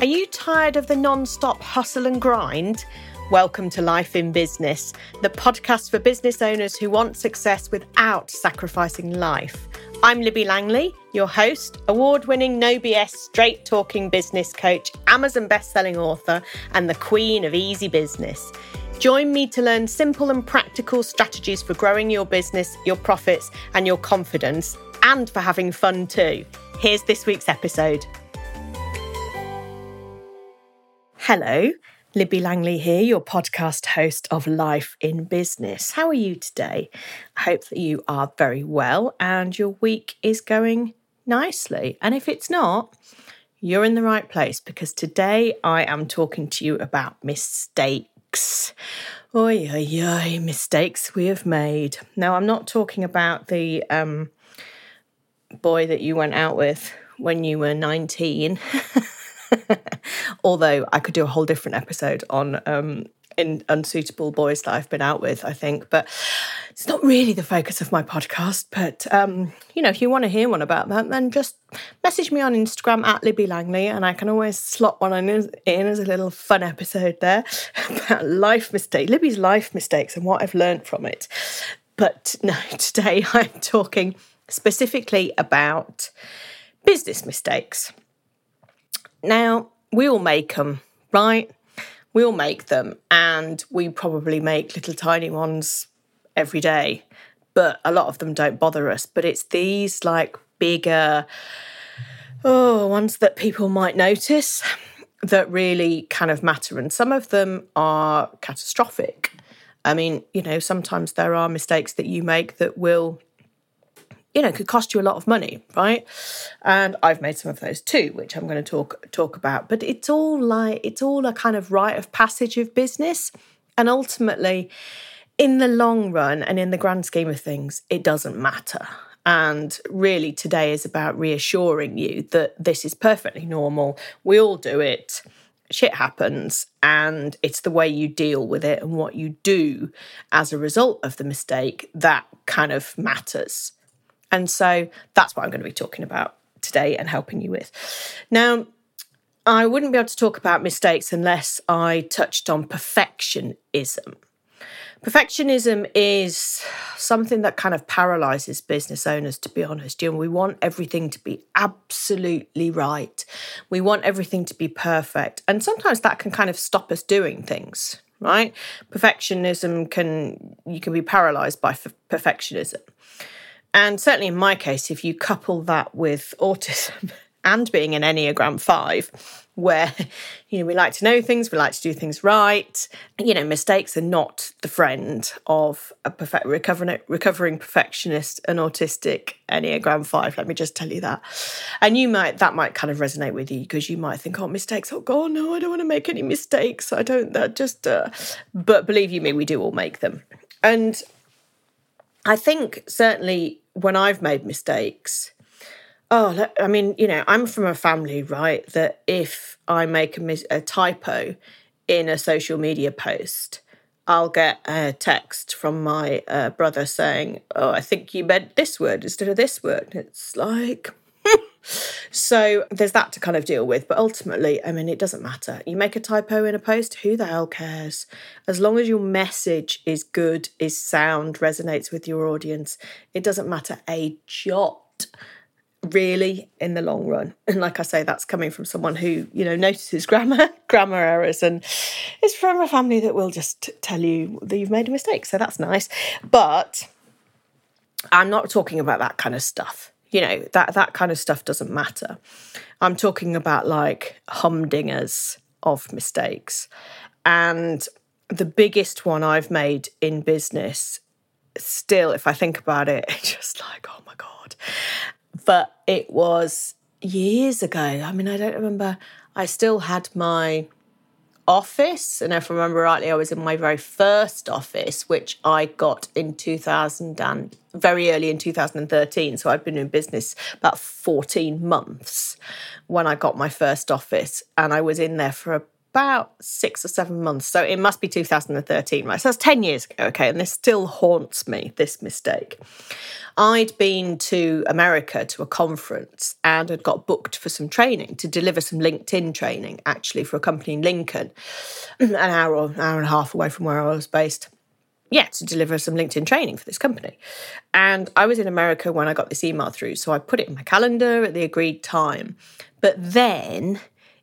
Are you tired of the non stop hustle and grind? Welcome to Life in Business, the podcast for business owners who want success without sacrificing life. I'm Libby Langley, your host, award winning, no BS, straight talking business coach, Amazon best-selling author, and the queen of easy business. Join me to learn simple and practical strategies for growing your business, your profits, and your confidence, and for having fun too. Here's this week's episode. Hello, Libby Langley here, your podcast host of Life in Business. How are you today? I hope that you are very well and your week is going nicely. And if it's not, you're in the right place because today I am talking to you about mistakes. Oi, oi, oi, mistakes we have made. Now, I'm not talking about the um, boy that you went out with when you were 19. Although I could do a whole different episode on um, in unsuitable boys that I've been out with, I think. But it's not really the focus of my podcast. But um, you know, if you want to hear one about that, then just message me on Instagram at Libby Langley, and I can always slot one in, as a little fun episode there about life mistakes, Libby's life mistakes, and what I've learned from it. But no, today I'm talking specifically about business mistakes. Now, we all make them, right? We all make them, and we probably make little tiny ones every day, but a lot of them don't bother us. But it's these like bigger, oh, ones that people might notice that really kind of matter. And some of them are catastrophic. I mean, you know, sometimes there are mistakes that you make that will you know, could cost you a lot of money, right? And I've made some of those too, which I'm going to talk talk about. But it's all like it's all a kind of rite of passage of business, and ultimately, in the long run and in the grand scheme of things, it doesn't matter. And really, today is about reassuring you that this is perfectly normal. We all do it. Shit happens, and it's the way you deal with it and what you do as a result of the mistake that kind of matters. And so that's what I'm going to be talking about today and helping you with. Now, I wouldn't be able to talk about mistakes unless I touched on perfectionism. Perfectionism is something that kind of paralyzes business owners, to be honest. You know, we want everything to be absolutely right. We want everything to be perfect. And sometimes that can kind of stop us doing things, right? Perfectionism can, you can be paralyzed by f- perfectionism. And certainly in my case, if you couple that with autism and being an Enneagram 5, where you know we like to know things, we like to do things right. You know, mistakes are not the friend of a perfect recovering recovering perfectionist and autistic Enneagram five. Let me just tell you that. And you might that might kind of resonate with you because you might think, oh, mistakes. Oh God, no, I don't want to make any mistakes. I don't. That just. Uh... But believe you me, we do all make them. And I think certainly when I've made mistakes, oh, I mean, you know, I'm from a family, right, that if I make a, mis- a typo in a social media post, I'll get a text from my uh, brother saying, "Oh, I think you meant this word instead of this word." It's like, so there's that to kind of deal with. But ultimately, I mean, it doesn't matter. You make a typo in a post, who the hell cares? As long as your message is good, is sound, resonates with your audience, it doesn't matter a jot really in the long run and like i say that's coming from someone who you know notices grammar grammar errors and it's from a family that will just tell you that you've made a mistake so that's nice but i'm not talking about that kind of stuff you know that that kind of stuff doesn't matter. I'm talking about like humdingers of mistakes. And the biggest one i've made in business still if i think about it it's just like oh my god. But it was years ago. I mean i don't remember. I still had my office. And if I remember rightly, I was in my very first office, which I got in 2000 and very early in 2013. So I've been in business about 14 months when I got my first office. And I was in there for about six or seven months. So it must be 2013, right? So that's 10 years ago, okay? And this still haunts me, this mistake. I'd been to America to a conference and had got booked for some training to deliver some LinkedIn training, actually, for a company in Lincoln, an hour or an hour and a half away from where I was based yeah, to deliver some LinkedIn training for this company. And I was in America when I got this email through. So I put it in my calendar at the agreed time. But then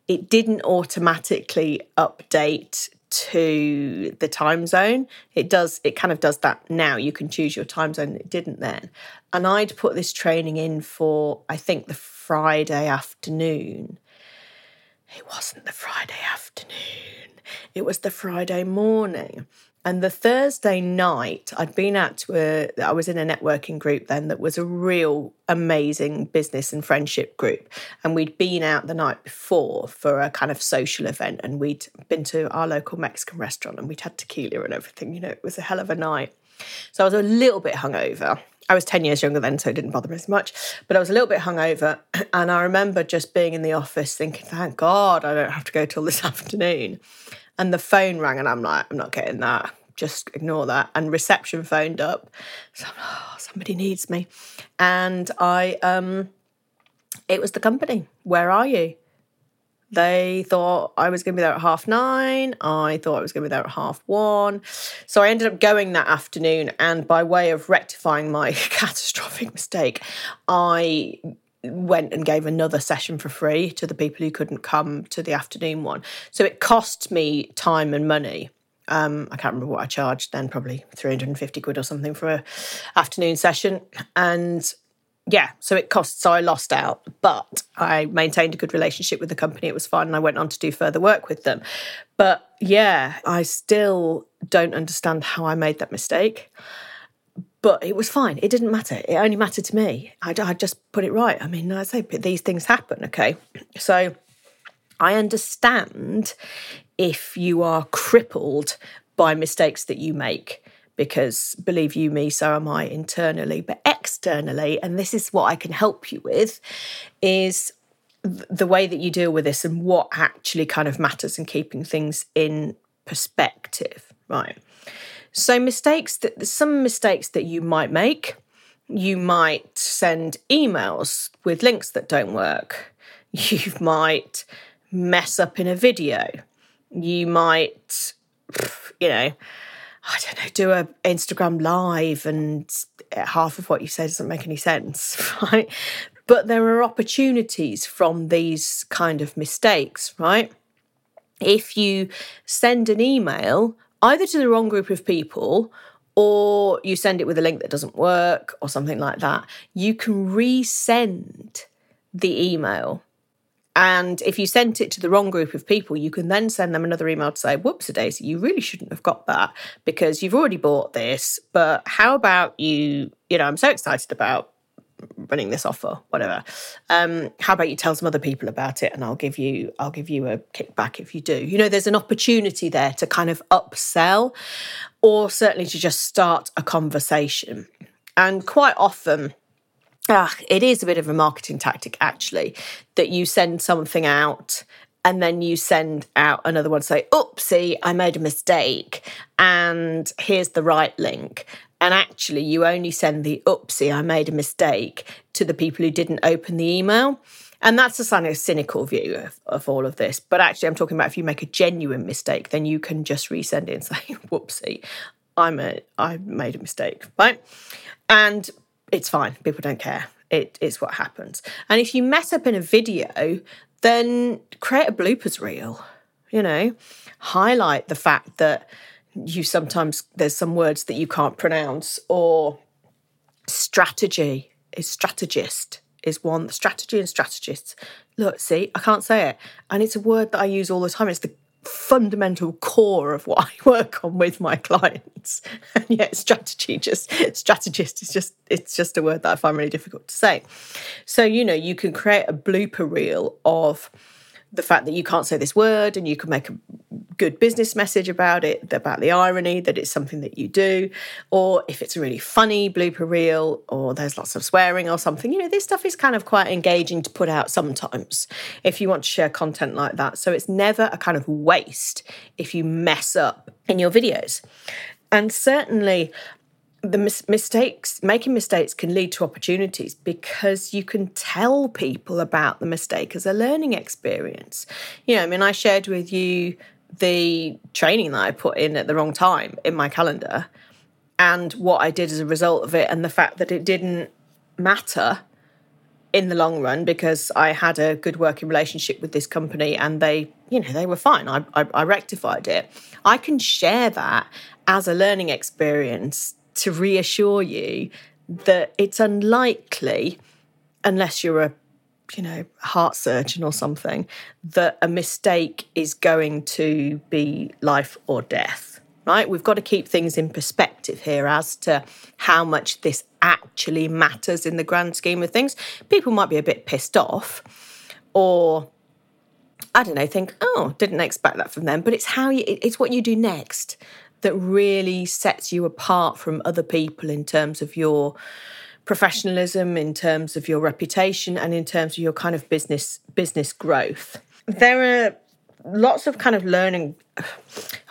it didn't automatically update to the time zone. It does, it kind of does that now. You can choose your time zone. It didn't then. And I'd put this training in for, I think, the Friday afternoon. It wasn't the Friday afternoon, it was the Friday morning. And the Thursday night, I'd been out to a, I was in a networking group then that was a real amazing business and friendship group. And we'd been out the night before for a kind of social event and we'd been to our local Mexican restaurant and we'd had tequila and everything. You know, it was a hell of a night. So I was a little bit hungover. I was 10 years younger then, so it didn't bother me as much. But I was a little bit hungover. And I remember just being in the office thinking, thank God I don't have to go till this afternoon. And the phone rang, and I'm like, I'm not getting that. Just ignore that. And reception phoned up. So oh, somebody needs me. And I, um, it was the company. Where are you? They thought I was going to be there at half nine. I thought I was going to be there at half one. So I ended up going that afternoon. And by way of rectifying my catastrophic mistake, I went and gave another session for free to the people who couldn't come to the afternoon one. So it cost me time and money. Um, I can't remember what I charged then, probably 350 quid or something for a afternoon session. And yeah, so it cost, so I lost out, but I maintained a good relationship with the company. It was fine. And I went on to do further work with them. But yeah, I still don't understand how I made that mistake but it was fine. It didn't matter. It only mattered to me. I, I just put it right. I mean, I say these things happen, okay? So I understand if you are crippled by mistakes that you make, because believe you me, so am I internally, but externally, and this is what I can help you with, is the way that you deal with this and what actually kind of matters and keeping things in perspective, right? So, mistakes that some mistakes that you might make, you might send emails with links that don't work. You might mess up in a video. You might, you know, I don't know, do a Instagram live and half of what you say doesn't make any sense, right? But there are opportunities from these kind of mistakes, right? If you send an email either to the wrong group of people or you send it with a link that doesn't work or something like that, you can resend the email. And if you sent it to the wrong group of people, you can then send them another email to say, whoops, Daisy, you really shouldn't have got that because you've already bought this. But how about you, you know, I'm so excited about running this offer whatever. Um, how about you tell some other people about it and i'll give you i'll give you a kickback if you do. You know there's an opportunity there to kind of upsell or certainly to just start a conversation. And quite often ah, it is a bit of a marketing tactic actually that you send something out and then you send out another one say oopsie i made a mistake and here's the right link and actually you only send the oopsie i made a mistake to the people who didn't open the email. And that's a kind of cynical view of, of all of this. But actually i'm talking about if you make a genuine mistake then you can just resend it and say whoopsie i'm a i made a mistake right? And it's fine. People don't care. It is what happens. And if you mess up in a video then create a bloopers reel you know? Highlight the fact that you sometimes there's some words that you can't pronounce or strategy is strategist is one strategy and strategists. Look see i can't say it. And it's a word that i use all the time. It's the fundamental core of what i work on with my clients. And yet strategy just strategist is just it's just a word that i find really difficult to say. So you know you can create a blooper reel of the fact that you can't say this word and you can make a good business message about it, about the irony that it's something that you do, or if it's a really funny blooper reel or there's lots of swearing or something, you know, this stuff is kind of quite engaging to put out sometimes if you want to share content like that. So it's never a kind of waste if you mess up in your videos. And certainly, the mis- mistakes making mistakes can lead to opportunities because you can tell people about the mistake as a learning experience. You know i mean i shared with you the training that i put in at the wrong time in my calendar and what i did as a result of it and the fact that it didn't matter in the long run because i had a good working relationship with this company and they you know they were fine. I, I, I rectified it. I can share that as a learning experience to reassure you that it's unlikely, unless you're a you know, heart surgeon or something, that a mistake is going to be life or death, right? We've got to keep things in perspective here as to how much this actually matters in the grand scheme of things. People might be a bit pissed off or I don't know, think, oh, didn't expect that from them. But it's how you, it's what you do next that really sets you apart from other people in terms of your professionalism, in terms of your reputation, and in terms of your kind of business business growth. There are lots of kind of learning.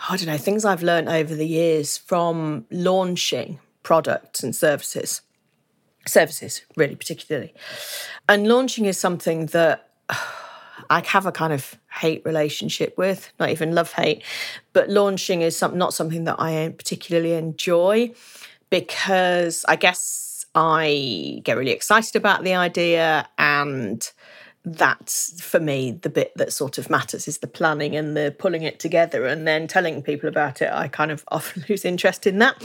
I don't know things I've learned over the years from launching products and services, services really particularly, and launching is something that. I have a kind of hate relationship with, not even love hate, but launching is some, not something that I particularly enjoy because I guess I get really excited about the idea and that's for me the bit that sort of matters is the planning and the pulling it together and then telling people about it. I kind of often lose interest in that.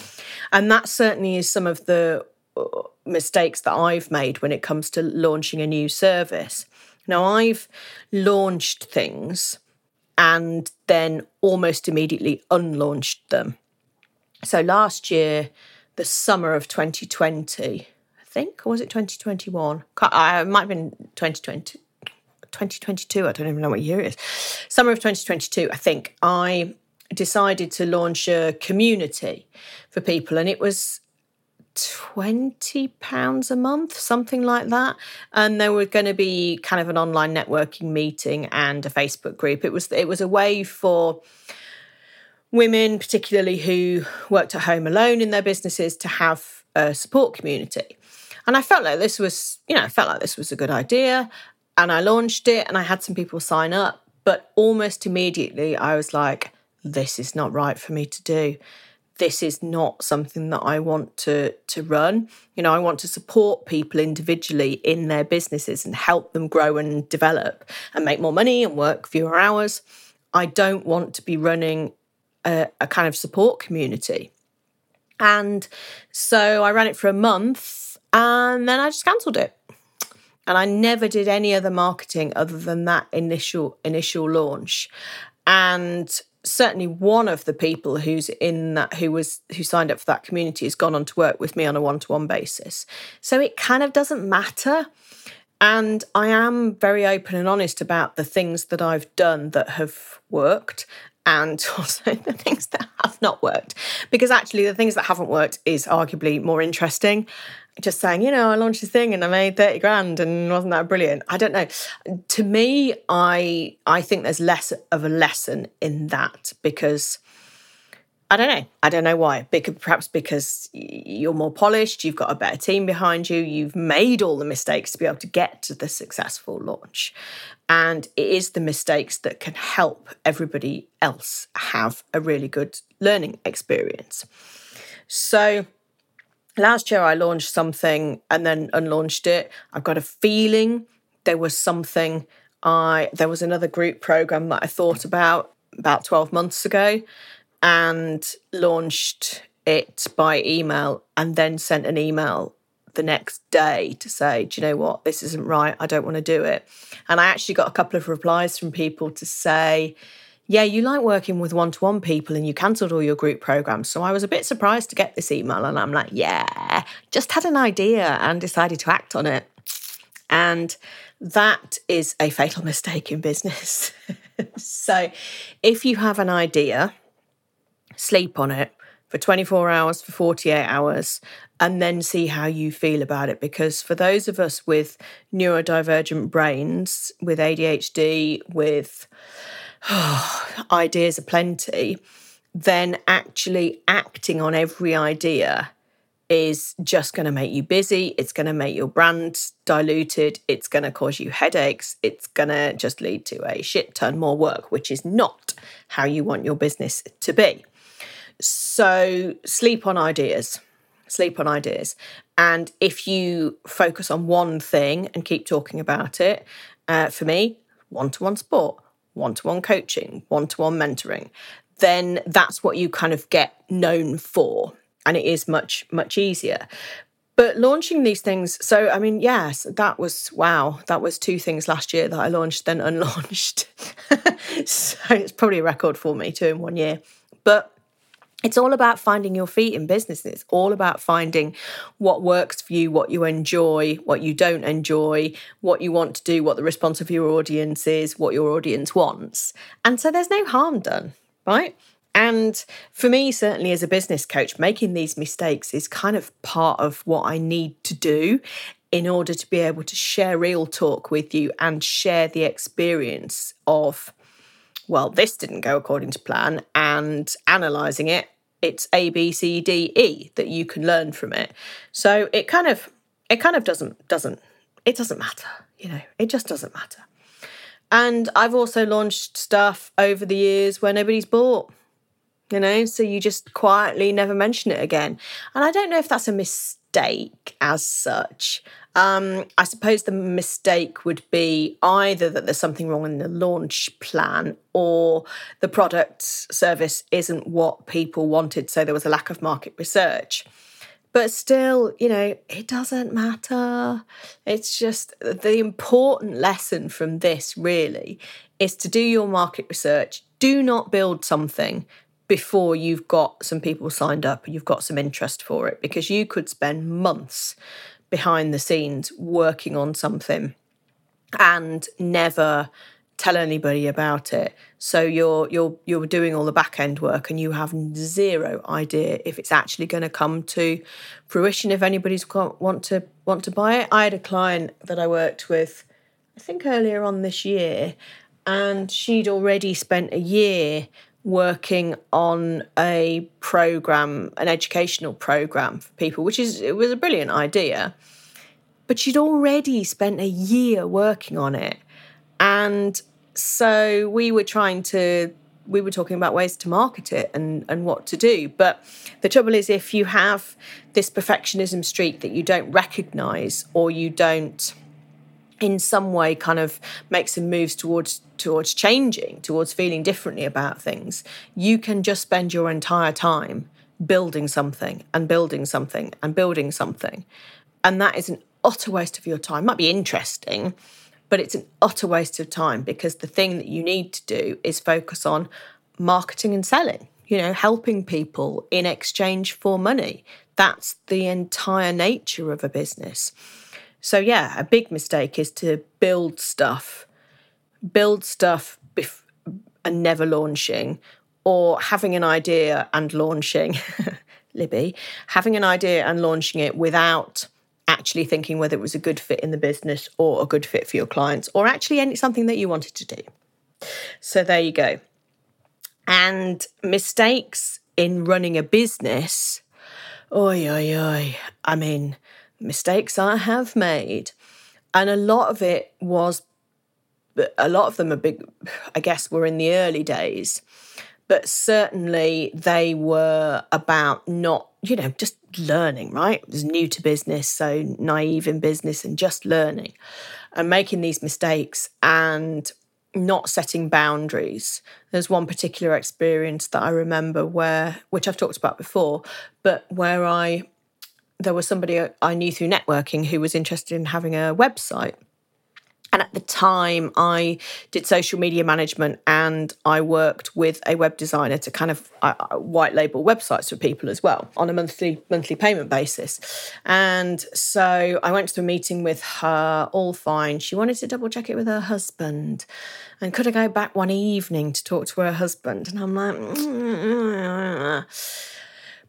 And that certainly is some of the uh, mistakes that i've made when it comes to launching a new service now, I've launched things and then almost immediately unlaunched them. So last year, the summer of 2020, I think, or was it 2021? I, might have been 2020. 2022, I don't even know what year it is. Summer of 2022, I think, I decided to launch a community for people. And it was 20 pounds a month something like that. And there were going to be kind of an online networking meeting and a facebook group. It was it was a way for women particularly who worked at home alone in their businesses to have a support community. And i felt like this was you know i felt like this was a good idea and i launched it and i had some people sign up but almost immediately i was like this is not right for me to do this is not something that I want to to run. You know, I want to support people individually in their businesses and help them grow and develop and make more money and work fewer hours. I don't want to be running a, a kind of support community. And so I ran it for a month and then I just cancelled it. And I never did any other marketing other than that initial initial launch. And certainly one of the people who's in that who was who signed up for that community has gone on to work with me on a one-to-one basis. So it kind of doesn't matter. And i am very open and honest about the things that i've done that have worked and also the things that have not worked. Because actually the things that haven't worked is arguably more interesting just saying, you know, I launched this thing and I made 30 grand and wasn't that brilliant? I don't know. To me, I I think there's less of a lesson in that because I don't know. I don't know why. Because perhaps because you're more polished, you've got a better team behind you, you've made all the mistakes to be able to get to the successful launch. And it is the mistakes that can help everybody else have a really good learning experience. So last year I launched something and then unlaunched it. I've got a feeling there was something I there was another group program that I thought about about 12 months ago and launched it by email and then sent an email the next day to say, do you know what, this isn't right. I don't want to do it. And I actually got a couple of replies from people to say, yeah, you like working with one to one people and you cancelled all your group programs. So I was a bit surprised to get this email. And I'm like, yeah, just had an idea and decided to act on it. And that is a fatal mistake in business. so if you have an idea, sleep on it for 24 hours, for 48 hours, and then see how you feel about it. Because for those of us with neurodivergent brains, with ADHD, with ideas aplenty, then actually acting on every idea is just going to make you busy. It's going to make your brand diluted. It's going to cause you headaches. It's going to just lead to a shit ton more work, which is not how you want your business to be. So, sleep on ideas. Sleep on ideas. And if you focus on one thing and keep talking about it, uh, for me, one to one sport, one to one coaching, one to one mentoring, then that's what you kind of get known for and it is much much easier. But launching these things so i mean yes that was wow that was two things last year that i launched then unlaunched. So it's probably a record for me too in one year. But it's all about finding your feet in business. It's all about finding what works for you, what you enjoy, what you don't enjoy, what you want to do, what the response of your audience is, what your audience wants. And so there's no harm done, right? And for me, certainly as a business coach, making these mistakes is kind of part of what I need to do in order to be able to share real talk with you and share the experience of, well, this didn't go according to plan, and analysing it, it's A, B, C, D, E that you can learn from it. So it kind of it kind of doesn't doesn't it doesn't matter, you know, it just doesn't matter. And I've also launched stuff over the years where nobody's bought you know, so you just quietly never mention it again. And I don't know if that's a mistake as such. Um, I suppose the mistake would be either that there's something wrong in the launch plan or the product service isn't what people wanted, so there was a lack of market research. But still, you know, it doesn't matter. It's just the important lesson from this really is to do your market research. Do not build something before you've got some people signed up and you've got some interest for it because you could spend months behind the scenes working on something and never tell anybody about it. So you're you're you're doing all the back end work and you have zero idea if it's actually going to come to fruition if anybody's want to want to buy it. I had a client that i worked with i think earlier on this year and she'd already spent a year working on a program, an educational program for people, which is it was a brilliant idea. But she'd already spent a year working on it. And so we were trying to we were talking about ways to market it and, and what to do. But the trouble is if you have this perfectionism streak that you don't recognize or you don't in some way kind of make some moves towards towards changing towards feeling differently about things. You can just spend your entire time building something and building something and building something. And that is an utter waste of your time. Might be interesting but it's an utter waste of time because the thing that you need to do is focus on marketing and selling you know helping people in exchange for money. That's the entire nature of a business so, yeah, a big mistake is to build stuff, build stuff bef- and never launching, or having an idea and launching, Libby, having an idea and launching it without actually thinking whether it was a good fit in the business or a good fit for your clients, or actually any, something that you wanted to do. So, there you go. And mistakes in running a business, oi, oi, oi. I mean, mistakes I have made. And a lot of it was, a lot of them are big, I guess, were in the early days. But certainly they were about not, you know, just learning, right? Was new to business, so naive in business and just learning and making these mistakes and not setting boundaries. There's one particular experience that I remember where, which I've talked about before, but where I there was somebody I knew through networking who was interested in having a website. And at the time, I did social media management and I worked with a web designer to kind of white label websites for people as well on a monthly monthly payment basis. And so I went to a meeting with her, all fine. She wanted to double check it with her husband. And could I go back one evening to talk to her husband? And I'm like, mm-hmm.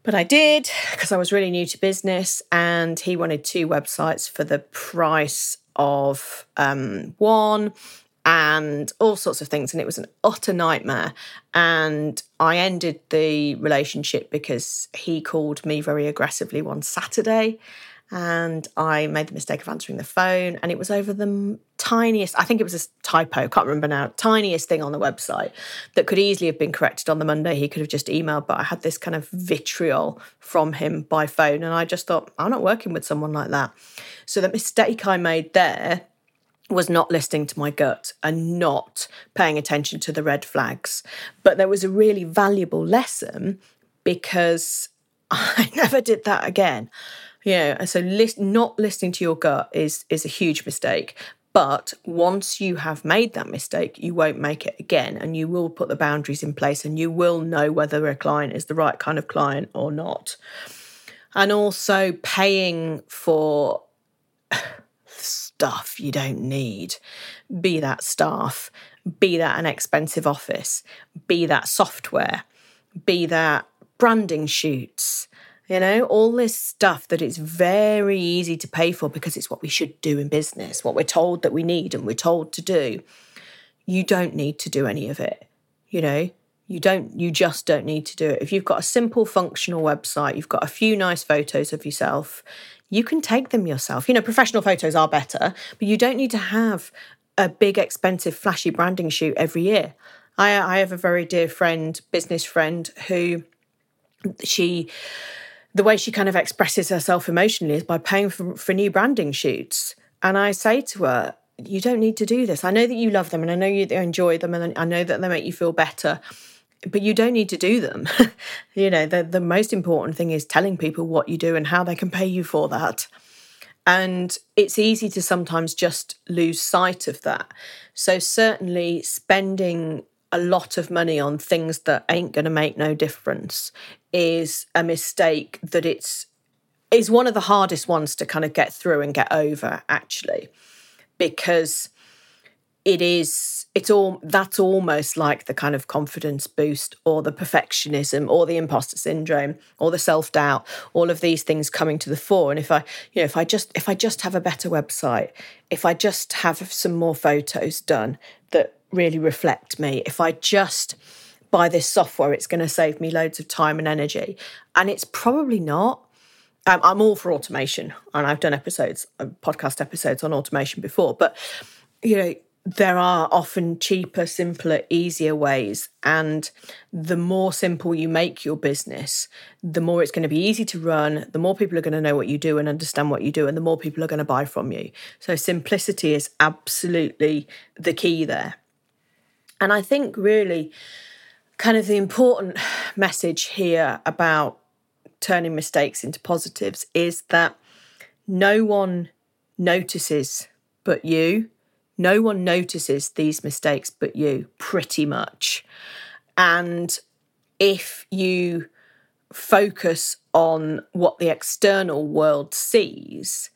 But I did because I was really new to business and he wanted two websites for the price of um, one and all sorts of things. And it was an utter nightmare. And I ended the relationship because he called me very aggressively one Saturday. And I made the mistake of answering the phone, and it was over the tiniest, I think it was a typo, can't remember now, tiniest thing on the website that could easily have been corrected on the Monday. He could have just emailed, but I had this kind of vitriol from him by phone. And I just thought, I'm not working with someone like that. So the mistake I made there was not listening to my gut and not paying attention to the red flags. But there was a really valuable lesson because I never did that again. You uh, know, so list, not listening to your gut is is a huge mistake. But once you have made that mistake, you won't make it again and you will put the boundaries in place and you will know whether a client is the right kind of client or not. And also paying for stuff you don't need, be that staff, be that an expensive office, be that software, be that branding shoots, you know, all this stuff that it's very easy to pay for because it's what we should do in business, what we're told that we need and we're told to do. You don't need to do any of it, you know. You don't, you just don't need to do it. If you've got a simple functional website, you've got a few nice photos of yourself, you can take them yourself. You know, professional photos are better, but you don't need to have a big, expensive, flashy branding shoot every year. I, I have a very dear friend, business friend, who she the way she kind of expresses herself emotionally is by paying for, for new branding shoots. And I say to her, you don't need to do this. I know that you love them and I know you enjoy them and I know that they make you feel better but you don't need to do them. you know, the, the most important thing is telling people what you do and how they can pay you for that. And it's easy to sometimes just lose sight of that. So, certainly, spending a lot of money on things that ain't going to make no difference is a mistake that it's is one of the hardest ones to kind of get through and get over actually because it is it's all that's almost like the kind of confidence boost or the perfectionism or the imposter syndrome or the self-doubt all of these things coming to the fore. And if i you know if i just if i just have a better website if i just have some more photos done that really reflect me if i just buy this software it's going to save me loads of time and energy and it's probably not um, i'm all for automation and i've done episodes uh, podcast episodes on automation before but you know there are often cheaper, simpler, easier ways. And the more simple you make your business, the more it's going to be easy to run, the more people are going to know what you do and understand what you do, and the more people are going to buy from you. So, simplicity is absolutely the key there. And I think, really, kind of the important message here about turning mistakes into positives is that no one notices but you no one notices these mistakes but you, pretty much. And if you focus on what the external world sees,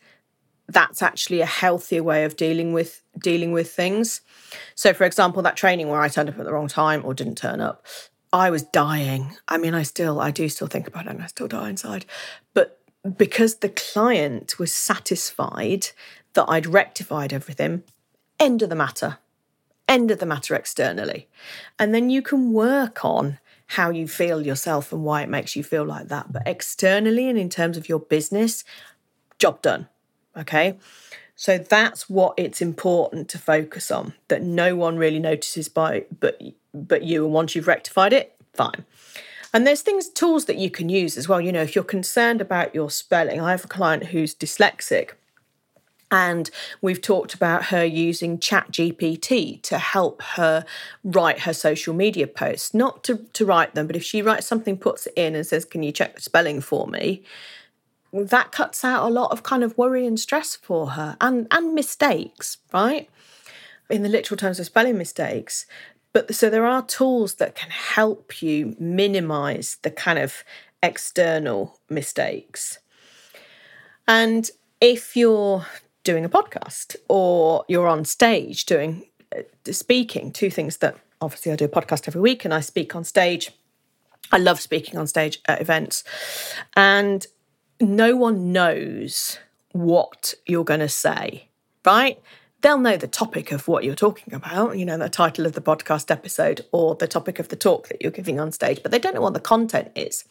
that's actually a healthier way of dealing with dealing with things. So for example, that training where I turned up at the wrong time or didn't turn up, I was dying. I mean, I still I do still think about it and I still die inside. But because the client was satisfied that I'd rectified everything, End of the matter. End of the matter externally. And then you can work on how you feel yourself and why it makes you feel like that. But externally and in terms of your business, job done. Okay. So that's what it's important to focus on that no one really notices by but but you and once you've rectified it, fine. And there's things tools that you can use as well. You know, if you're concerned about your spelling, I have a client who's dyslexic and we've talked about her using ChatGPT to help her write her social media posts, not to, to write them, but if she writes something, puts it in and says, Can you check the spelling for me? That cuts out a lot of kind of worry and stress for her and, and mistakes, right? in the literal terms of spelling mistakes. But so there are tools that can help you minimize the kind of external mistakes. And if you're doing a podcast or you're on stage doing uh, speaking, two things that obviously I do a podcast every week and I speak on stage. I love speaking on stage at events. And no one knows what you're going to say, right? They'll know the topic of what you're talking about, you know, the title of the podcast episode or the topic of the talk that you're giving on stage, but they don't know what the content is.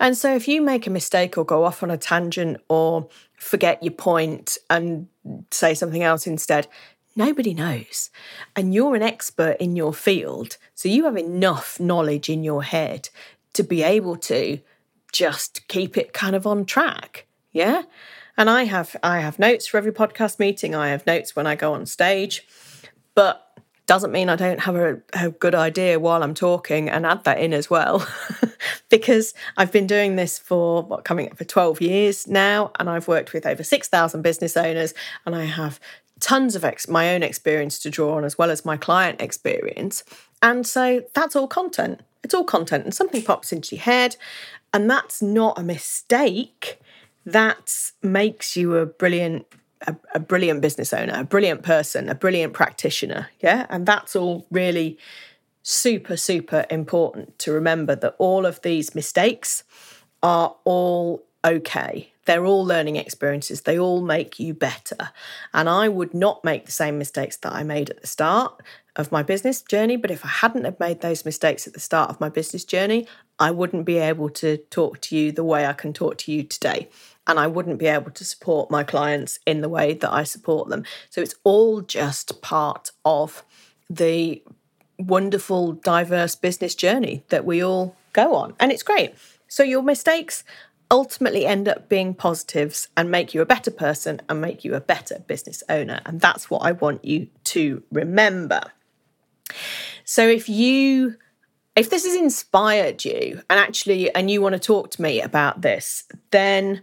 And so if you make a mistake or go off on a tangent or forget your point and say something else instead, nobody knows. And you're an expert in your field. So you have enough knowledge in your head to be able to just keep it kind of on track. Yeah. And I have I have notes for every podcast meeting. I have notes when I go on stage. But doesn't mean I don't have a, a, good idea while I'm talking and add that in as well. because I've been doing this for what coming up for 12 years now, and I've worked with over 6,000 business owners, and I have tons of ex- my own experience to draw on as well as my client experience. And so that's all content. It's all content, and something pops into your head, and that's not a mistake. That makes you a brilliant a, a, brilliant business owner, a brilliant person, a brilliant practitioner. Yeah. And that's all really super, super important to remember that all of these mistakes are all okay. They're all learning experiences. They all make you better. And I would not make the same mistakes that I made at the start of my business journey. But if I hadn't have made those mistakes at the start of my business journey, I wouldn't be able to talk to you the way I can talk to you today and I wouldn't be able to support my clients in the way that I support them. So it's all just part of the wonderful, diverse business journey that we all go on. And it's great. So your mistakes ultimately end up being positives and make you a better person and make you a better business owner. And that's what I want you to remember. So if you if this has inspired you and actually and you want to talk to me about this, then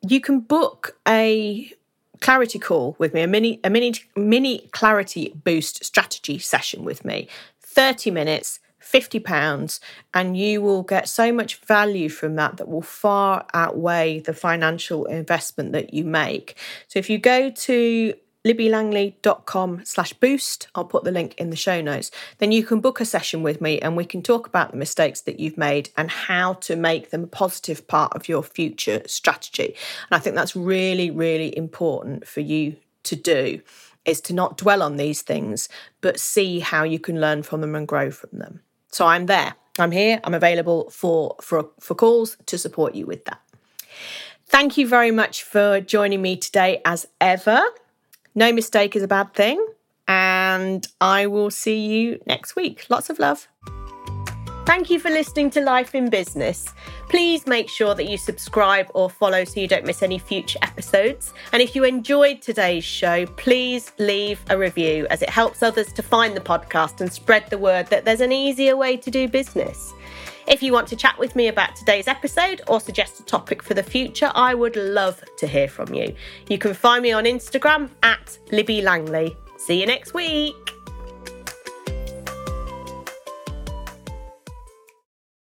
you can book a clarity call with me, a mini a mini mini clarity boost strategy session with me. 30 minutes, 50 pounds and you will get so much value from that that will far outweigh the financial investment that you make. So if you go to libbylangley.com slash boost. I'll put the link in the show notes. Then you can book a session with me and we can talk about the mistakes that you've made and how to make them a positive part of your future strategy. And I think that's really, really important for you to do is to not dwell on these things, but see how you can learn from them and grow from them. So I'm there. I'm here. I'm available for for for calls to support you with that. Thank you very much for joining me today as ever. No mistake is a bad thing. And I will see you next week. Lots of love. Thank you for listening to Life in Business. Please make sure that you subscribe or follow so you don't miss any future episodes. And if you enjoyed today's show, please leave a review as it helps others to find the podcast and spread the word that there's an easier way to do business. If you want to chat with me about today's episode or suggest a topic for the future, I would love to hear from you. You can find me on Instagram at Libby Langley. See you next week.